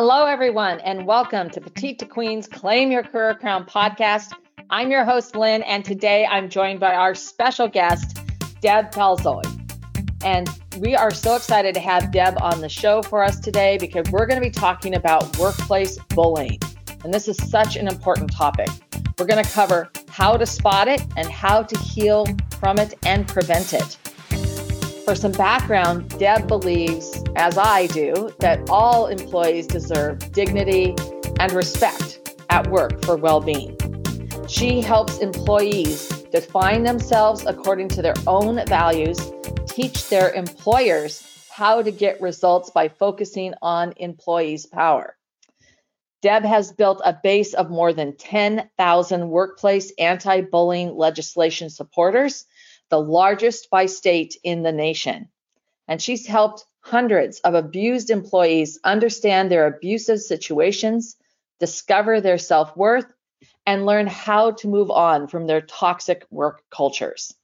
Hello, everyone, and welcome to Petite to Queen's Claim Your Career Crown podcast. I'm your host, Lynn, and today I'm joined by our special guest, Deb Falzoi. And we are so excited to have Deb on the show for us today because we're going to be talking about workplace bullying. And this is such an important topic. We're going to cover how to spot it and how to heal from it and prevent it. For some background, Deb believes, as I do, that all employees deserve dignity and respect at work for well being. She helps employees define themselves according to their own values, teach their employers how to get results by focusing on employees' power. Deb has built a base of more than 10,000 workplace anti bullying legislation supporters the largest by state in the nation. And she's helped hundreds of abused employees understand their abusive situations, discover their self worth, and learn how to move on from their toxic work cultures.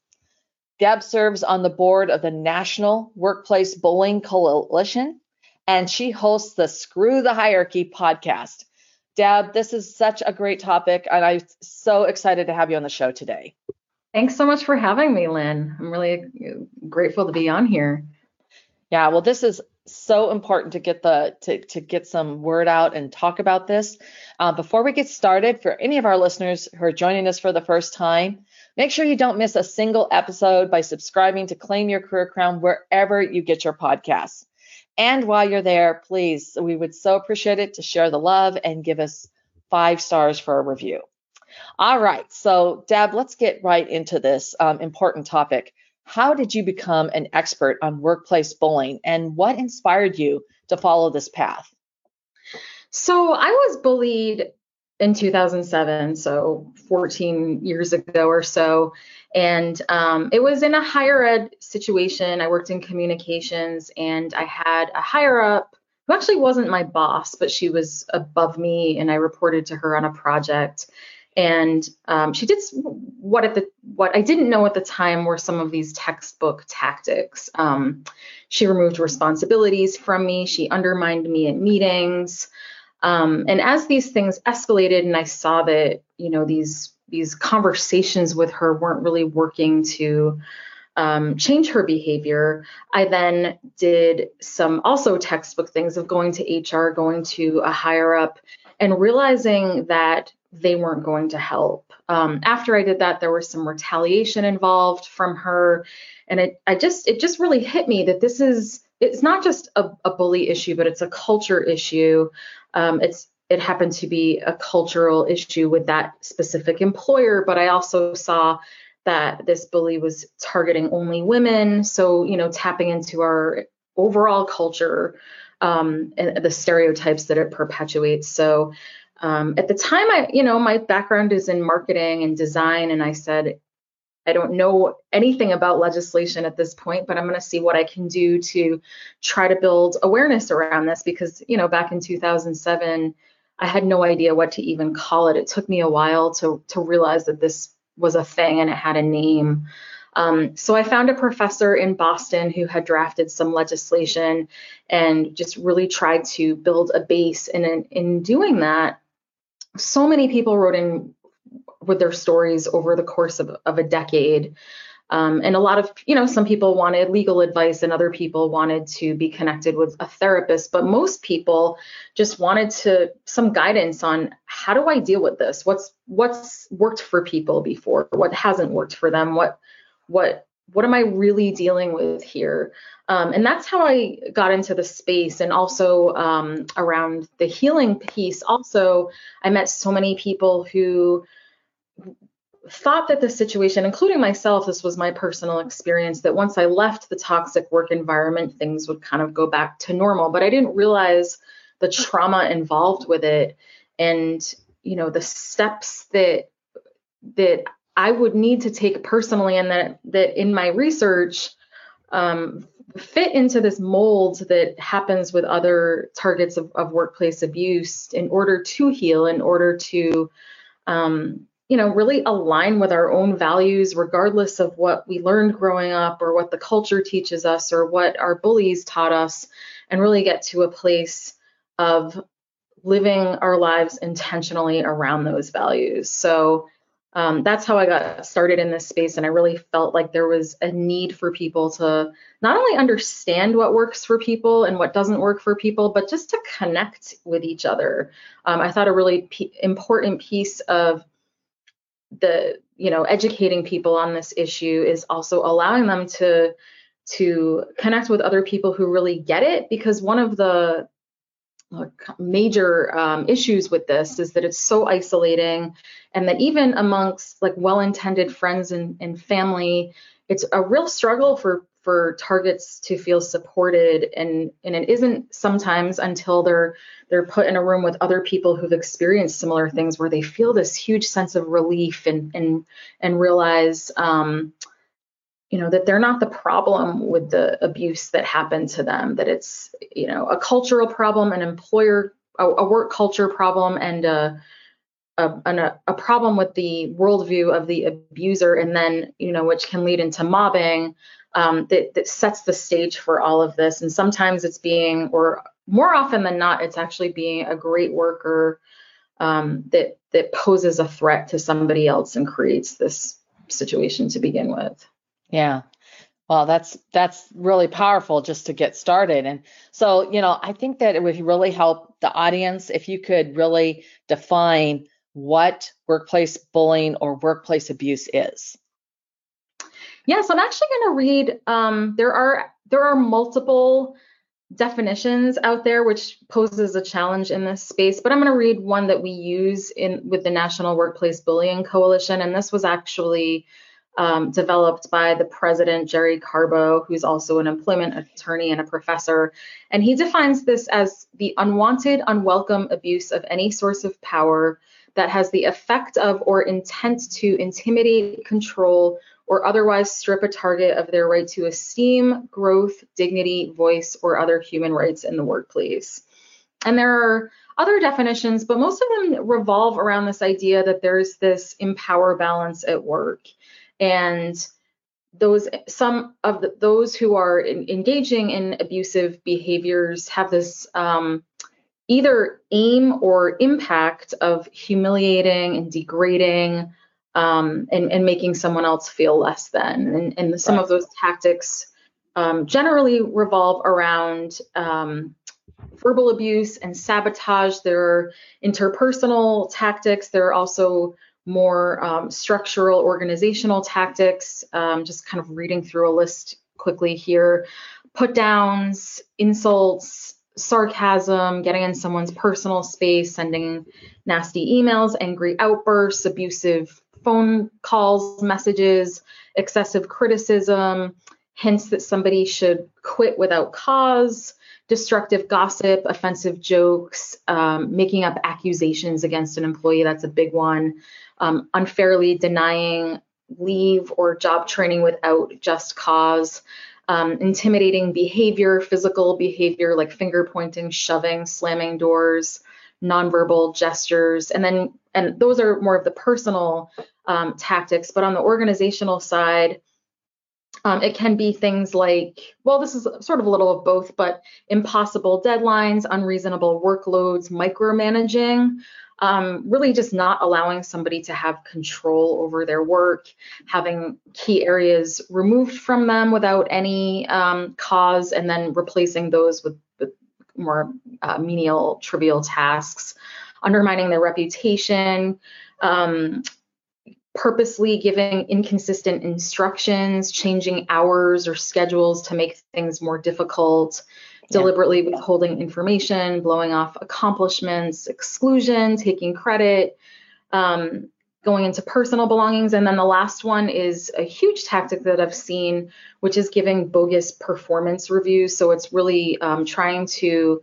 Deb serves on the board of the National Workplace Bullying Coalition, and she hosts the Screw the Hierarchy podcast. Deb, this is such a great topic, and I'm so excited to have you on the show today. Thanks so much for having me, Lynn. I'm really grateful to be on here. Yeah, well, this is so important to get the to, to get some word out and talk about this. Uh, before we get started, for any of our listeners who are joining us for the first time, make sure you don't miss a single episode by subscribing to Claim Your Career Crown wherever you get your podcasts. And while you're there, please, we would so appreciate it to share the love and give us five stars for a review. All right. So, Deb, let's get right into this um, important topic. How did you become an expert on workplace bullying and what inspired you to follow this path? So, I was bullied in 2007, so 14 years ago or so. And um, it was in a higher ed situation. I worked in communications and I had a higher up who actually wasn't my boss, but she was above me and I reported to her on a project and um, she did what at the what I didn't know at the time were some of these textbook tactics. Um, she removed responsibilities from me. She undermined me at meetings. Um, and as these things escalated, and I saw that you know these these conversations with her weren't really working to um, change her behavior. I then did some also textbook things of going to HR, going to a higher up, and realizing that they weren't going to help. Um, after I did that, there was some retaliation involved from her, and it I just it just really hit me that this is it's not just a, a bully issue, but it's a culture issue. Um, it's it happened to be a cultural issue with that specific employer, but I also saw that this bully was targeting only women. So you know, tapping into our overall culture um, and the stereotypes that it perpetuates. So um, at the time, I, you know, my background is in marketing and design, and I said, I don't know anything about legislation at this point, but I'm going to see what I can do to try to build awareness around this because, you know, back in 2007, I had no idea what to even call it. It took me a while to to realize that this was a thing and it had a name. Um, so I found a professor in Boston who had drafted some legislation and just really tried to build a base. And in, in doing that, so many people wrote in with their stories over the course of, of a decade. Um, and a lot of, you know, some people wanted legal advice and other people wanted to be connected with a therapist, but most people just wanted to some guidance on how do I deal with this? What's what's worked for people before? What hasn't worked for them? What what what am I really dealing with here? Um, and that's how I got into the space and also um, around the healing piece. Also, I met so many people who thought that the situation, including myself, this was my personal experience, that once I left the toxic work environment, things would kind of go back to normal. But I didn't realize the trauma involved with it and you know the steps that that I would need to take personally and that that in my research um, fit into this mold that happens with other targets of, of workplace abuse in order to heal, in order to um, you know really align with our own values regardless of what we learned growing up or what the culture teaches us or what our bullies taught us and really get to a place of living our lives intentionally around those values. So um, that's how I got started in this space. And I really felt like there was a need for people to not only understand what works for people and what doesn't work for people, but just to connect with each other. Um, I thought a really p- important piece of the, you know, educating people on this issue is also allowing them to to connect with other people who really get it because one of the major um, issues with this is that it's so isolating and that even amongst like well-intended friends and, and family it's a real struggle for for targets to feel supported and and it isn't sometimes until they're they're put in a room with other people who've experienced similar things where they feel this huge sense of relief and and and realize um, you know that they're not the problem with the abuse that happened to them that it's you know a cultural problem an employer a, a work culture problem and a a, an, a problem with the worldview of the abuser and then you know which can lead into mobbing um, that, that sets the stage for all of this. And sometimes it's being or more often than not it's actually being a great worker um, that that poses a threat to somebody else and creates this situation to begin with yeah. Well, that's that's really powerful just to get started. And so, you know, I think that it would really help the audience if you could really define what workplace bullying or workplace abuse is. Yeah, so I'm actually going to read. Um, there are there are multiple definitions out there which poses a challenge in this space but i'm going to read one that we use in with the national workplace bullying coalition and this was actually um, developed by the president, Jerry Carbo, who's also an employment attorney and a professor. And he defines this as the unwanted, unwelcome abuse of any source of power that has the effect of or intent to intimidate, control, or otherwise strip a target of their right to esteem, growth, dignity, voice, or other human rights in the workplace. And there are other definitions, but most of them revolve around this idea that there's this empower balance at work and those some of the, those who are in, engaging in abusive behaviors have this um, either aim or impact of humiliating and degrading um, and, and, making someone else feel less than. And, and some right. of those tactics um, generally revolve around um, verbal abuse and sabotage. There are interpersonal tactics. There are also more um, structural organizational tactics, um, just kind of reading through a list quickly here. Put downs, insults, sarcasm, getting in someone's personal space, sending nasty emails, angry outbursts, abusive phone calls, messages, excessive criticism, hints that somebody should quit without cause, destructive gossip, offensive jokes, um, making up accusations against an employee. That's a big one um, unfairly denying leave or job training without just cause, um, intimidating behavior, physical behavior like finger pointing, shoving, slamming doors, nonverbal gestures, and then and those are more of the personal um, tactics. But on the organizational side, um, it can be things like, well, this is sort of a little of both, but impossible deadlines, unreasonable workloads, micromanaging, um, really just not allowing somebody to have control over their work, having key areas removed from them without any um, cause, and then replacing those with, with more uh, menial, trivial tasks, undermining their reputation. Um, purposely giving inconsistent instructions, changing hours or schedules to make things more difficult, deliberately withholding information, blowing off accomplishments, exclusion, taking credit, um, going into personal belongings. And then the last one is a huge tactic that I've seen, which is giving bogus performance reviews. So it's really um, trying to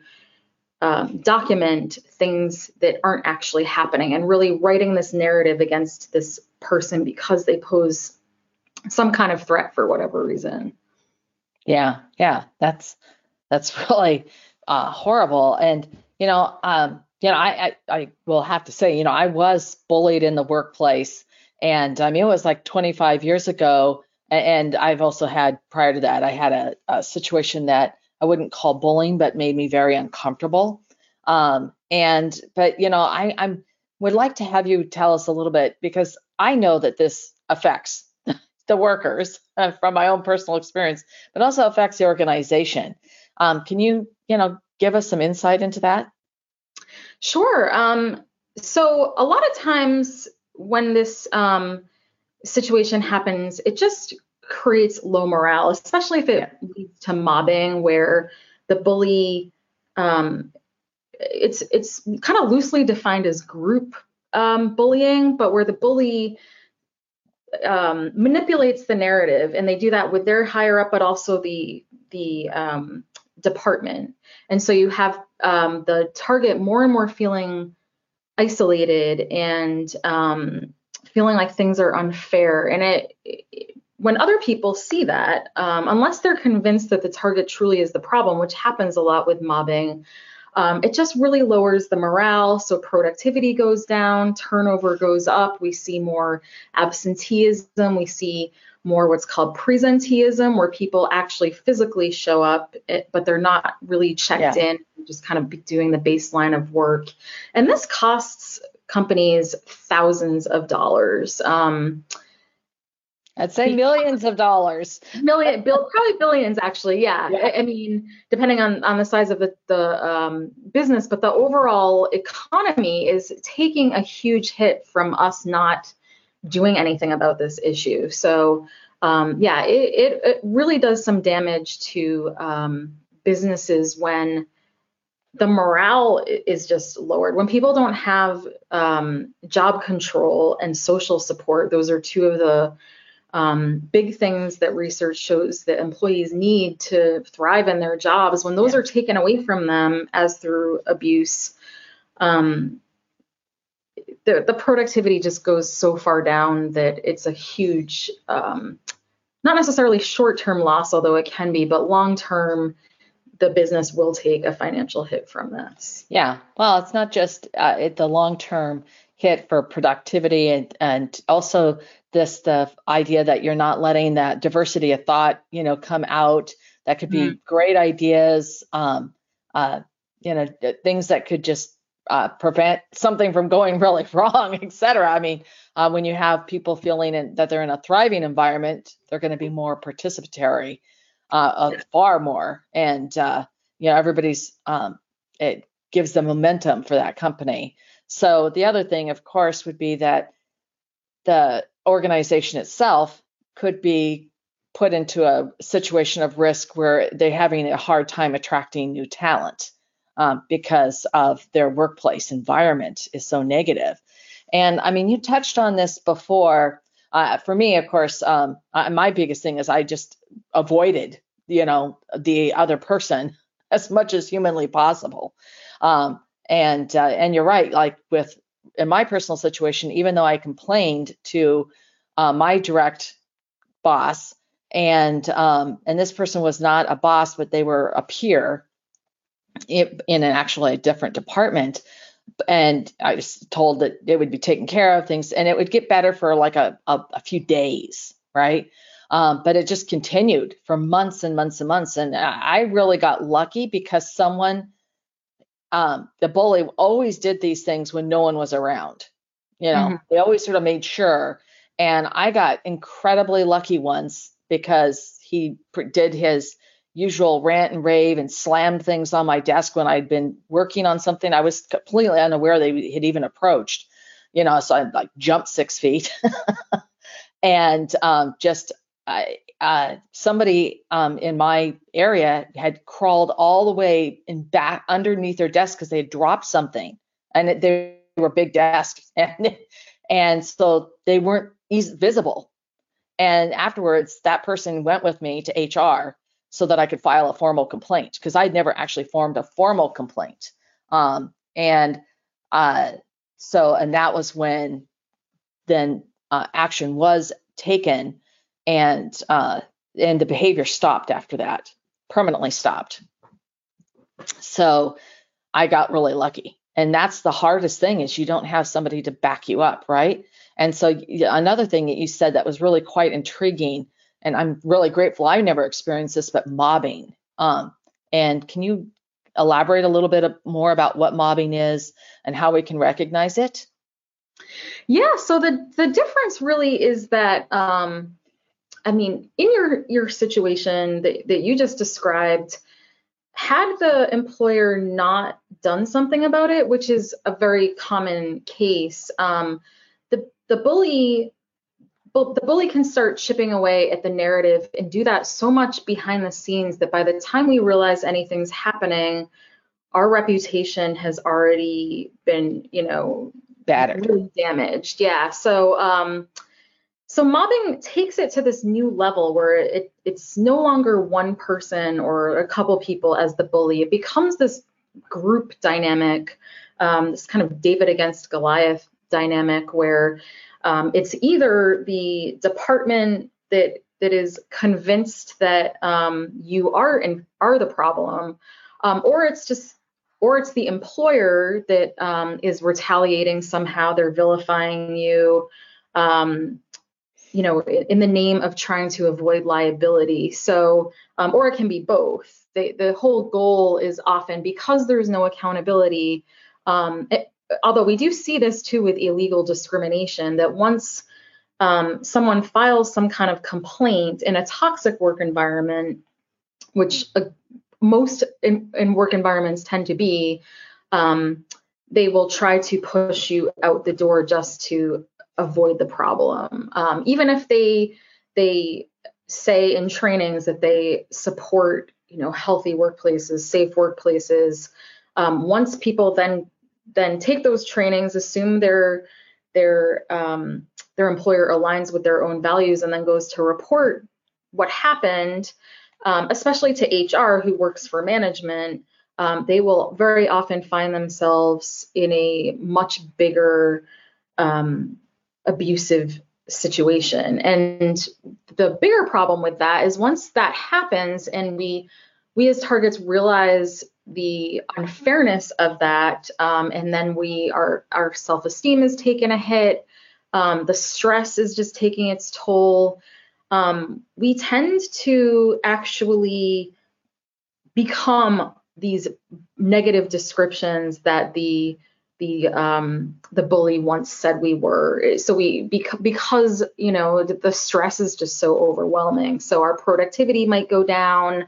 um, document things that aren't actually happening and really writing this narrative against this person because they pose some kind of threat for whatever reason. Yeah, yeah, that's that's really uh, horrible. And you know, um, you know, I, I I will have to say, you know, I was bullied in the workplace, and I mean, it was like 25 years ago. And I've also had prior to that, I had a, a situation that I wouldn't call bullying, but made me very uncomfortable. Um, and but you know, I I'm would like to have you tell us a little bit because I know that this affects the workers uh, from my own personal experience, but also affects the organization. Um, can you, you know, give us some insight into that? Sure. Um, so a lot of times when this um, situation happens, it just creates low morale, especially if it yeah. leads to mobbing, where the bully um, it's it's kind of loosely defined as group um, bullying, but where the bully um, manipulates the narrative, and they do that with their higher up, but also the the um, department. And so you have um, the target more and more feeling isolated and um, feeling like things are unfair. And it, it when other people see that, um, unless they're convinced that the target truly is the problem, which happens a lot with mobbing, um, it just really lowers the morale. So productivity goes down, turnover goes up. We see more absenteeism. We see more what's called presenteeism, where people actually physically show up, eh, but they're not really checked yeah. in, just kind of doing the baseline of work. And this costs companies thousands of dollars. Um, I'd say millions of dollars. Million, bill, probably billions actually. Yeah. yeah. I, mean, depending on on the size of the the um, business, but the overall economy is taking a huge hit from us not doing anything about this issue. So um, yeah, it, it, it really does some damage to um, businesses when the morale is just lowered. When people don't have um, job control and social support, those are two of the um, big things that research shows that employees need to thrive in their jobs, when those yeah. are taken away from them as through abuse, um, the, the productivity just goes so far down that it's a huge, um, not necessarily short term loss, although it can be, but long term, the business will take a financial hit from this. Yeah. Well, it's not just uh, it, the long term hit for productivity and, and also this the idea that you're not letting that diversity of thought you know come out. That could be mm great ideas um, uh, you know things that could just uh, prevent something from going really wrong et cetera. I mean uh, when you have people feeling in, that they're in a thriving environment they're going to be more participatory uh, far more. And uh, you know everybody's um, it gives the momentum for that company so the other thing of course would be that the organization itself could be put into a situation of risk where they're having a hard time attracting new talent um, because of their workplace environment is so negative. And I mean, you touched on this before. Uh, for me, of course, um, my biggest thing is I just avoided, you know, the other person as much as humanly possible. Um, and uh, and you're right, like with in my personal situation, even though I complained to uh, my direct boss, and um, and this person was not a boss, but they were a peer in, in an actually a different department. And I was told that it would be taken care of things, and it would get better for like a, a, a few days, right? Um, but it just continued for months and months and months. And I really got lucky because someone um, the bully always did these things when no one was around. You know, mm-hmm. they always sort of made sure. And I got incredibly lucky once because he did his usual rant and rave and slammed things on my desk when I'd been working on something I was completely unaware they had even approached. You know, so I like jumped six feet and um, just Uh, somebody um, in my area had crawled all the way in back underneath their desk because they had dropped something, and it, they were big desks, and and so they weren't easy, visible. And afterwards, that person went with me to HR so that I could file a formal complaint because I'd never actually formed a formal complaint. Um, and uh, so, and that was when then uh, action was taken and uh, and the behavior stopped after that, permanently stopped. So I got really lucky, and that's the hardest thing is you don't have somebody to back you up, right? And so another thing that you said that was really quite intriguing, and I'm really grateful I never experienced this, but mobbing. Um, and can you elaborate a little bit more about what mobbing is and how we can recognize it? Yeah, so the the difference really is that um, I mean, in your your situation that, that you just described, had the employer not done something about it, which is a very common case, um, the the bully the bully can start chipping away at the narrative and do that so much behind the scenes that by the time we realize anything's happening, our reputation has already been, you know, battered, really damaged. Yeah. So, um, so mobbing takes it to this new level where it, it's no longer one person or a couple people as the bully. It becomes this group dynamic, um, this kind of David against Goliath dynamic where um, it's either the department that that is convinced that um, you are in, are the problem, um, or it's just or it's the employer that um, is retaliating somehow. They're vilifying you, um, you know, in the name of trying to avoid liability. So, um, or it can be both. The whole goal is often because there's no accountability. Um, it, although we do see this too with illegal discrimination, that once um, someone files some kind of complaint in a toxic work environment, which uh, most in, in work environments tend to be, um, they will try to push you out the door just to avoid the problem. Um, even if they they say in trainings that they support you know healthy workplaces, safe workplaces. Um, once people then then take those trainings, assume their their um, their employer aligns with their own values, and then goes to report what happened um, especially to HR who works for management, um, they will very often find themselves in a much bigger um, abusive situation. And the bigger problem with that is once that happens and we we as targets realize the unfairness of that, um, and then we our our self-esteem is taken a hit, um, the stress is just taking its toll um, we tend to actually become these negative descriptions that the the um, the bully once said we were. So we bec- because you know the, the, stress is just so overwhelming. So our productivity might go down.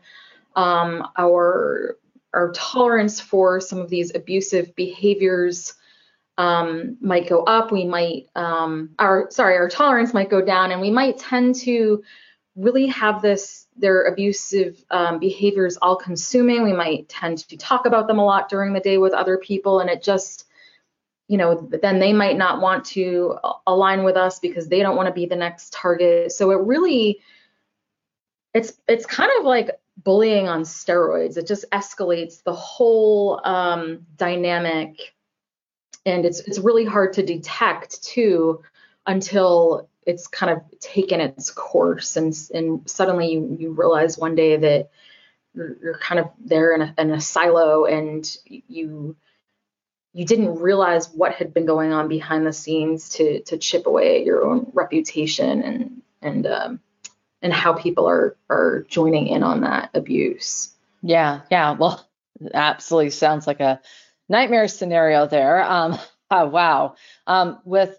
Um, our our tolerance for some of these abusive behaviors um, might go up. We might, um, our sorry, our tolerance might go down, and we might tend to really have this their abusive um, behaviors all consuming. We might tend to talk about them a lot during the day with other people, and it just you know then they might not want to align with us because they don't want to be the next target. So it really it's it's kind of like bullying on steroids. It just escalates the whole um, dynamic. And it's it's really hard to detect too until it's kind of taken its course and and suddenly you, you realize one day that you're, kind of there in a, in a silo and you you didn't realize what had been going on behind the scenes to to chip away at your own reputation and and um, and how people are are joining in on that abuse. Yeah, yeah. Well, absolutely sounds like a nightmare scenario there. Um, oh, wow. Um, with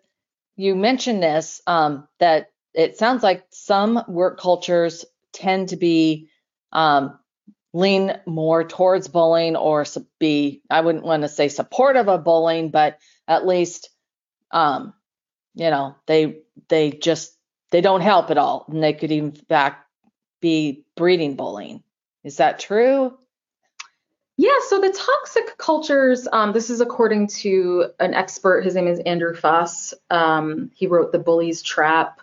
you mentioned this um, that it sounds like some work cultures tend to be um, lean more towards bullying or be I wouldn't want to say supportive of bullying, but at least um, you know they they just they don't help at all, and they could in fact be breeding bullying. Is that true? Yeah, so the toxic cultures, um, this is according to an expert. His name is Andrew Faas. Um, he wrote The Bully's Trap.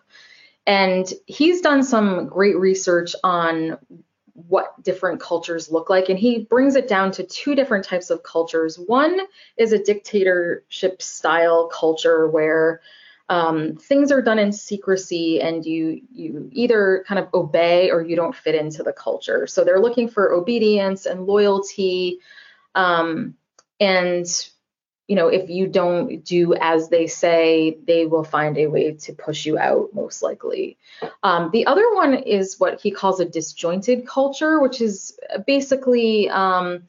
And he's done some great research on what different cultures look like. And he brings it down to two different types of cultures. One is a dictatorship style culture where um, things are done in secrecy and you you either kind of obey or you don't fit into the culture so they're looking for obedience and loyalty um, and you know if you don't do as they say they will find a way to push you out most likely um, the other one is what he calls a disjointed culture which is basically um,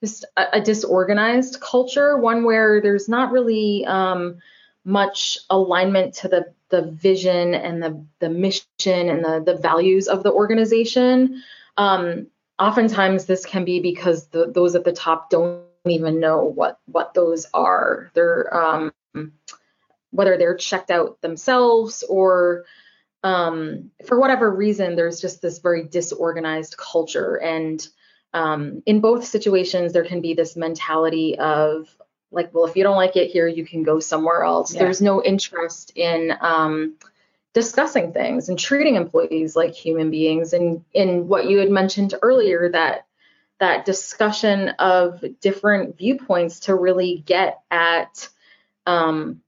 just a, a disorganized culture, one where there's not really um, much alignment to the the vision and the the mission and the the values of the organization. Um, oftentimes, this can be because the, those at the top don't even know what what those are. They're um, whether they're checked out themselves or um, for whatever reason, there's just this very disorganized culture. And um, in both situations, there can be this mentality of like, well, if you don't like it here, you can go somewhere else. Yeah. There's no interest in um, discussing things and treating employees like human beings. And in what you had mentioned earlier, that that discussion of different viewpoints to really get at um,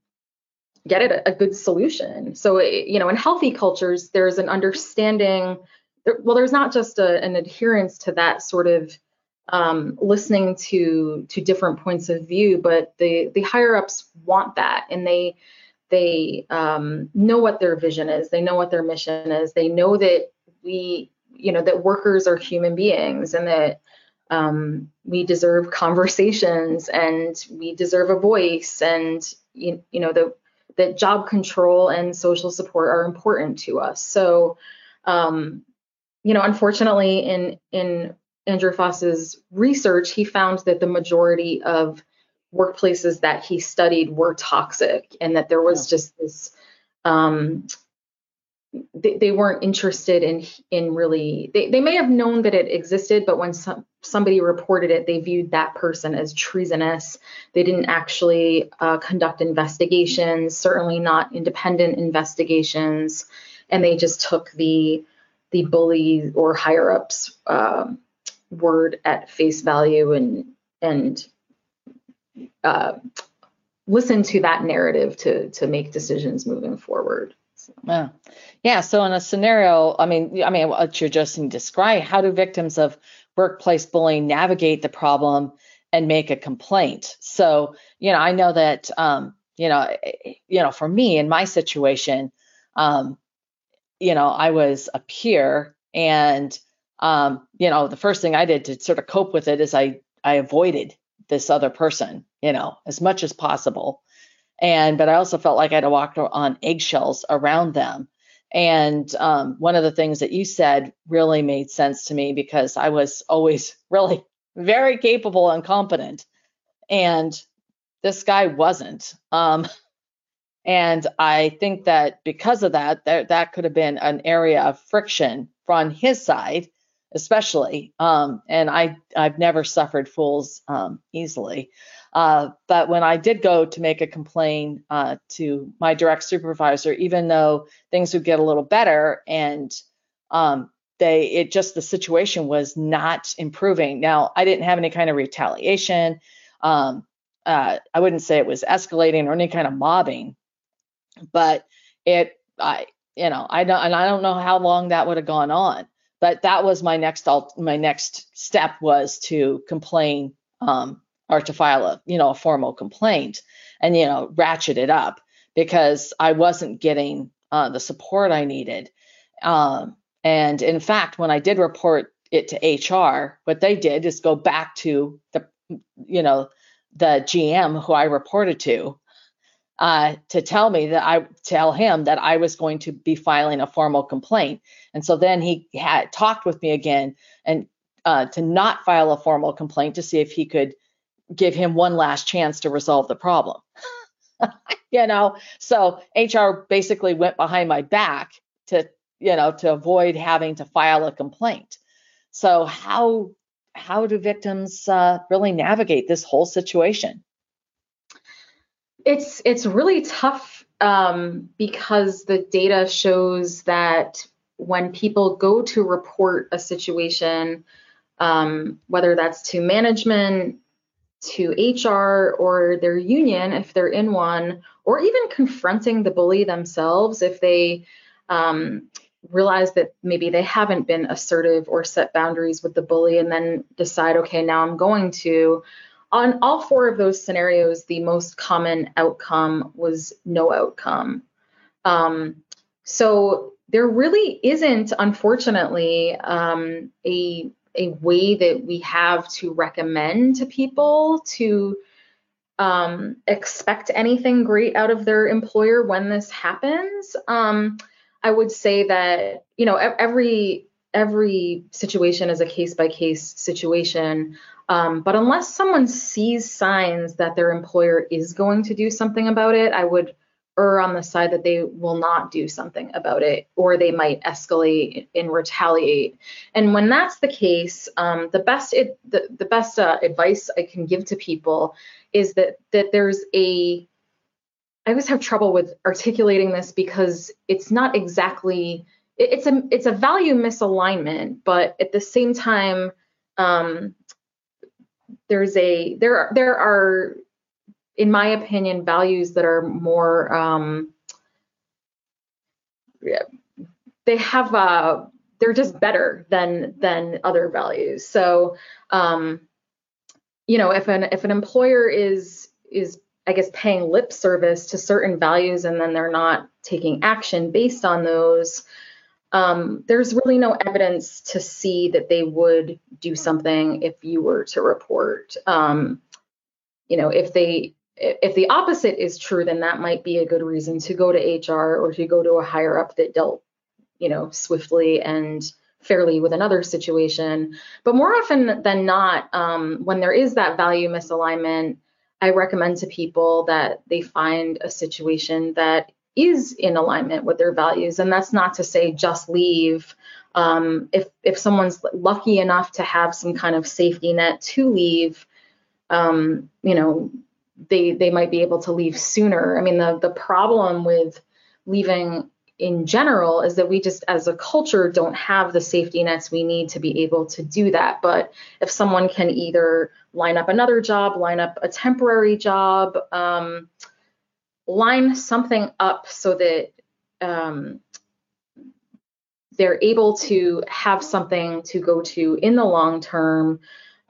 get it a, a good solution. So, you know, in healthy cultures, there's an understanding. Well, there's not just a, an adherence to that sort of um, listening to to different points of view, but the the higher ups want that, and they they um, know what their vision is. They know what their mission is. They know that we, you know, that workers are human beings, and that um, we deserve conversations, and we deserve a voice, and you, you know, the that job control and social support are important to us. So, um, you know, unfortunately, in in Andrew Faas's research, he found that the majority of workplaces that he studied were toxic, and that there was just this um, they, they weren't interested in in really they, they may have known that it existed but when some, somebody reported it they viewed that person as treasonous. They didn't actually uh, conduct investigations certainly not independent investigations. And they just took the the bully or higher ups uh, word at face value and and uh, listen to that narrative to to make decisions moving forward yeah. Yeah. So in a scenario, I mean, I mean, what you're just describing, how do victims of workplace bullying navigate the problem and make a complaint? So, you know, I know that, um, you know, eh, you know, for me in my situation, um, you know, I was a peer and, um, you know, the first thing I did to sort of cope with it is I, I avoided this other person, you know, as much as possible and but I also felt like I had to walk on eggshells around them. And um, one of the things that you said really made sense to me because I was always really very capable and competent, and this guy wasn't. Um, and I think that because of that, that that could have been an area of friction from his side, especially. Um, and I I've never suffered fools um, easily. Uh, but when I did go to make a complaint uh, to my direct supervisor, even though things would get a little better and um, they, it just the situation was not improving. Now, I didn't have any kind of retaliation. Um, uh, I wouldn't say it was escalating or any kind of mobbing, but it, I, you know, I don't, and I don't know how long that would have gone on. But that was my next, my next step was to complain um, or to file a you know a formal complaint and you know ratchet it up because I wasn't getting uh, the support I needed. Um, and in fact, when I did report it to HR, what they did is go back to the you know the GM who I reported to uh, to tell me that I tell him that I was going to be filing a formal complaint. And so then he had talked with me again and uh, to not file a formal complaint to see if he could give him one last chance to resolve the problem. you know, so HR basically went behind my back to, you know, to avoid having to file a complaint. So how how do victims uh, really navigate this whole situation? It's it's really tough um, because the data shows that when people go to report a situation, um, whether that's to management, to HR or their union if they're in one, or even confronting the bully themselves if they um, realize that maybe they haven't been assertive or set boundaries with the bully and then decide, okay, now I'm going to. On all four of those scenarios, the most common outcome was no outcome. Um, so there really isn't, unfortunately, um, a a way that we have to recommend to people to um, expect anything great out of their employer when this happens. Um, I would say that you know every every situation is a case by case situation. Um, but unless someone sees signs that their employer is going to do something about it, I would err on the side that they will not do something about it or they might escalate and retaliate. And when that's the case, um, the best it, the, the best uh, advice I can give to people is that that there's a I always have trouble with articulating this because it's not exactly it's a it's a value misalignment, but at the same time, um, there's a there there are, in my opinion, values that are more um, they have uh, they're just better than than other values. So um, you know, if an if an employer is is I guess paying lip service to certain values and then they're not taking action based on those, um, there's really no evidence to see that they would do something if you were to report. Um, you know, if they if the opposite is true, then that might be a good reason to go to HR or to go to a higher up that dealt, you know, swiftly and fairly with another situation. But more often than not, um, when there is that value misalignment, I recommend to people that they find a situation that is in alignment with their values. And that's not to say just leave. Um, if if someone's lucky enough to have some kind of safety net to leave, um, you know, they they might be able to leave sooner. I mean, the the problem with leaving in general is that we just as a culture don't have the safety nets we need to be able to do that but if someone can either line up another job line up a temporary job um, line something up so that um, they're able to have something to go to in the long term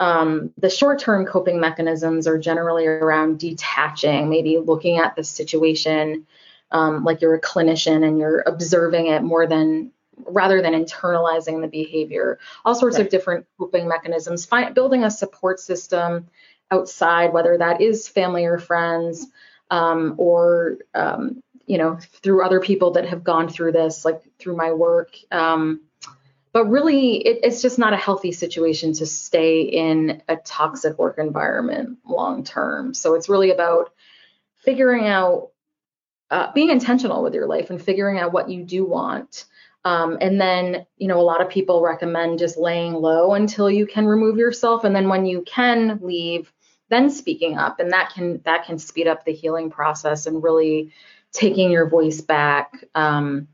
um, the short term coping mechanisms are generally around detaching maybe looking at the situation um, like you're a clinician and you're observing it more than rather than internalizing the behavior all sorts right. of different coping mechanisms find, building a support system outside whether that is family or friends um, or um, you know through other people that have gone through this like through my work um, but really it, it's just not a healthy situation to stay in a toxic work environment long term so it's really about figuring out uh, being intentional with your life and figuring out what you do want. Um, and then, you know, a lot of people recommend just laying low until you can remove yourself. And then when you can leave, then speaking up. And that can that can speed up the healing process and really taking your voice back. Um,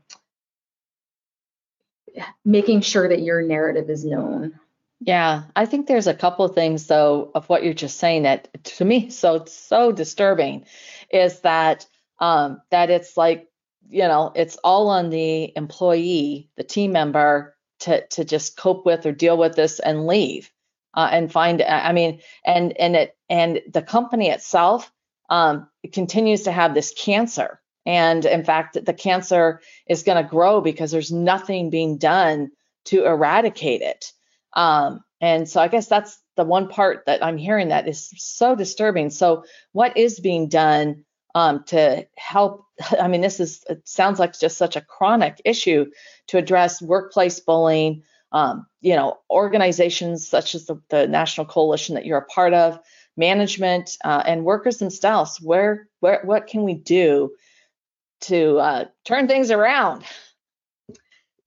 making sure that your narrative is known. Yeah, I think there's a couple of things though of what you're just saying that to me so so disturbing is that um, that it's like you know it's all on the employee the team member to to just cope with or deal with this and leave uh, and find i mean and and it and the company itself um, it continues to have this cancer and in fact the cancer is going to grow because there's nothing being done to eradicate it um, and so i guess that's the one part that i'm hearing that is so disturbing so what is being done um, to help. I mean, this is it sounds like just such a chronic issue to address workplace bullying. Um, you know, organizations such as the, the, National Coalition that you're a part of, management, uh, and workers themselves. Where, where, what can we do to uh, turn things around?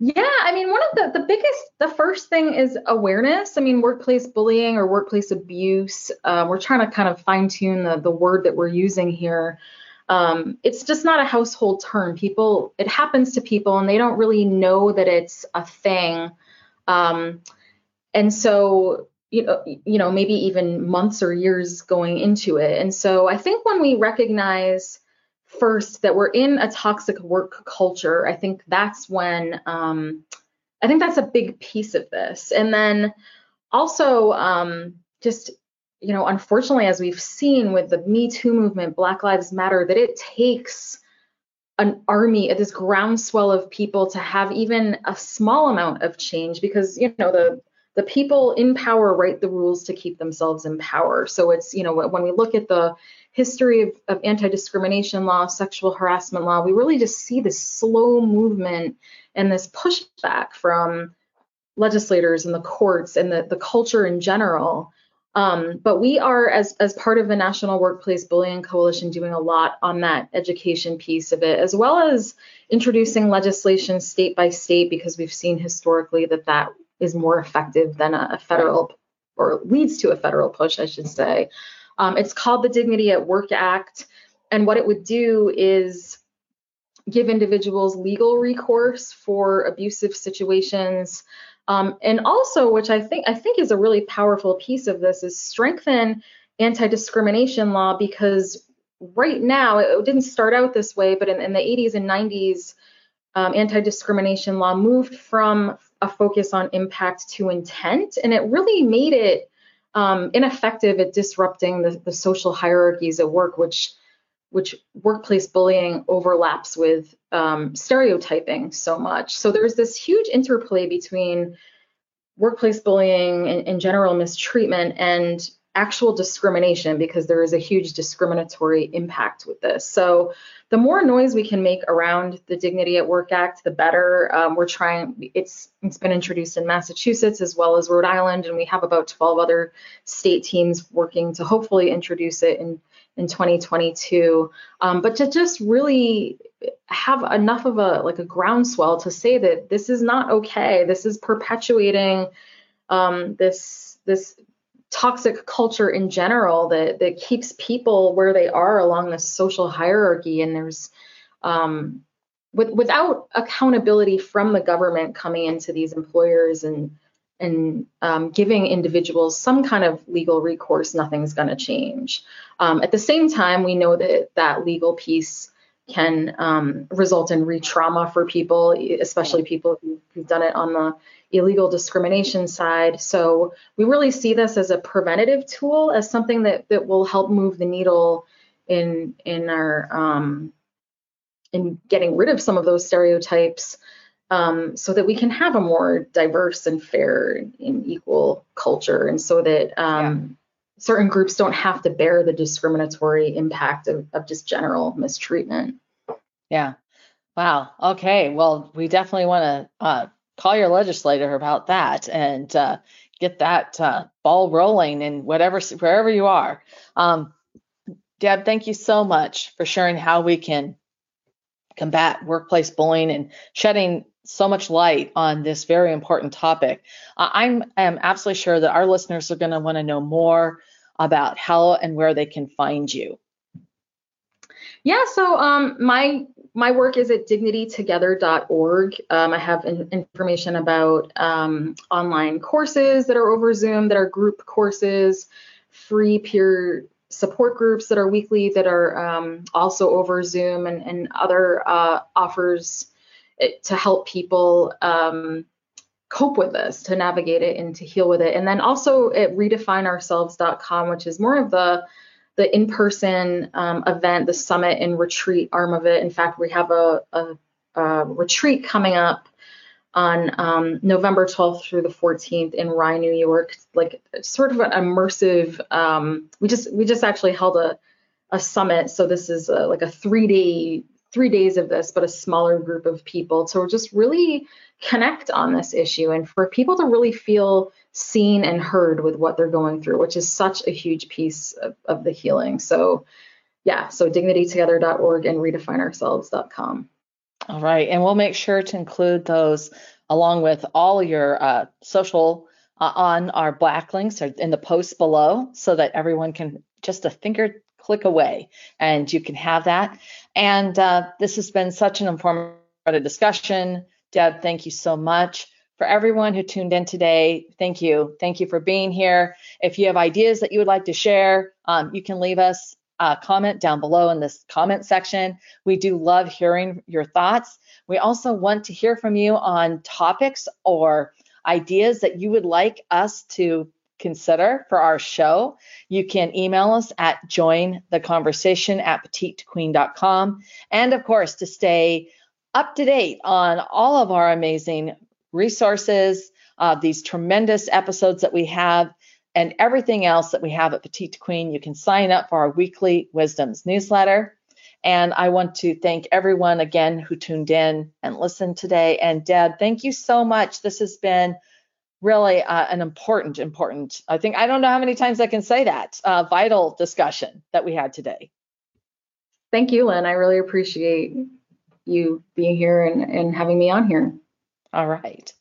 Yeah, I mean, one of the the biggest, the first thing is awareness. I mean, workplace bullying or workplace abuse. Uh, we're trying to kind of fine tune the the word that we're using here. Um, it's just not a household term. People, it happens to people, and they don't really know that it's a thing. Um, and so, you know, you know, maybe even months or years going into it. And so, I think when we recognize first that we're in a toxic work culture, I think that's when um, I think that's a big piece of this. And then also um, just you know, unfortunately, as we've seen with the Me Too movement, Black Lives Matter, that it takes an army, this groundswell of people to have even a small amount of change because you know the the people in power write the rules to keep themselves in power. So it's, you know, when we look at the history of, of anti-discrimination law, sexual harassment law, we really just see this slow movement and this pushback from legislators and the courts and the, the culture in general. Um, but we are, as, as part of the National Workplace Bullying Coalition, doing a lot on that education piece of it, as well as introducing legislation state by state, because we've seen historically that that is more effective than a, a federal, or leads to a federal push, I should say. Um, it's called the Dignity at Work Act. And what it would do is give individuals legal recourse for abusive situations. Um, and also, which I think I think is a really powerful piece of this, is strengthen anti-discrimination law because right now it didn't start out this way, but in, in the 80s and 90s, um, anti-discrimination law moved from a focus on impact to intent, and it really made it um, ineffective at disrupting the, the social hierarchies at work, which which workplace bullying overlaps with um, stereotyping so much. So there's this huge interplay between workplace bullying and, and general mistreatment and actual discrimination because there is a huge discriminatory impact with this. So the more noise we can make around the Dignity at Work Act, the better. Um, we're trying. It's it's been introduced in Massachusetts as well as Rhode Island, and we have about 12 other state teams working to hopefully introduce it in in 2022. Um, but to just really have enough of a like a groundswell to say that this is not okay. This is perpetuating um, this this toxic culture in general that that keeps people where they are along the social hierarchy and there's um, with, without accountability from the government coming into these employers and and um, giving individuals some kind of legal recourse, nothing's going to change. Um, at the same time, we know that that legal piece can um, result in re-trauma for people, especially people who've done it on the illegal discrimination side. So we really see this as a preventative tool, as something that that will help move the needle in in our um, in getting rid of some of those stereotypes, um, so that we can have a more diverse and fair and equal culture, and so that um, yeah. certain groups don't have to bear the discriminatory impact of, of just general mistreatment. Yeah. Wow. Okay. Well, we definitely want to uh, call your legislator about that and uh, get that uh, ball rolling in whatever wherever you are. Um, Deb, thank you so much for sharing how we can combat workplace bullying and shedding so much light on this very important topic. I'm am absolutely sure that our listeners are going to want to know more about how and where they can find you. Yeah, so um, my my work is at dignitytogether.org. Um, I have in, information about um, online courses that are over Zoom, that are group courses, free peer support groups that are weekly that are um, also over Zoom, and, and other uh, offers to help people um, cope with this, to navigate it, and to heal with it. And then also at redefineourselves.com, which is more of the the in-person um, event, the summit and retreat arm of it. In fact, we have a, a, a retreat coming up on um, November 12th through the 14th in Rye, New York. Like sort of an immersive. Um, we just we just actually held a a summit, so this is a, like a three day three days of this, but a smaller group of people to just really connect on this issue and for people to really feel seen and heard with what they're going through, which is such a huge piece of, of the healing. So, yeah, so dignitytogether.org and redefineourselves.com. All right. And we'll make sure to include those along with all your uh, social uh, on our black links or in the post below so that everyone can just a finger click away and you can have that. And uh, this has been such an informative discussion. Deb, thank you so much. For everyone who tuned in today, thank you. Thank you for being here. If you have ideas that you would like to share, um, you can leave us a comment down below in this comment section. We do love hearing your thoughts. We also want to hear from you on topics or ideas that you would like us to consider for our show. You can email us at jointheconversation at petitequeen.com. And of course, to stay up to date on all of our amazing resources, uh, these tremendous episodes that we have and everything else that we have at Petite Queen, you can sign up for our weekly Wisdoms newsletter. And I want to thank everyone again who tuned in and listened today. And Deb, thank you so much. This has been really uh, an important, important, I think, I don't know how many times I can say that, uh, vital discussion that we had today. Thank you, Lynn. I really appreciate you being here and, and having me on here. All right.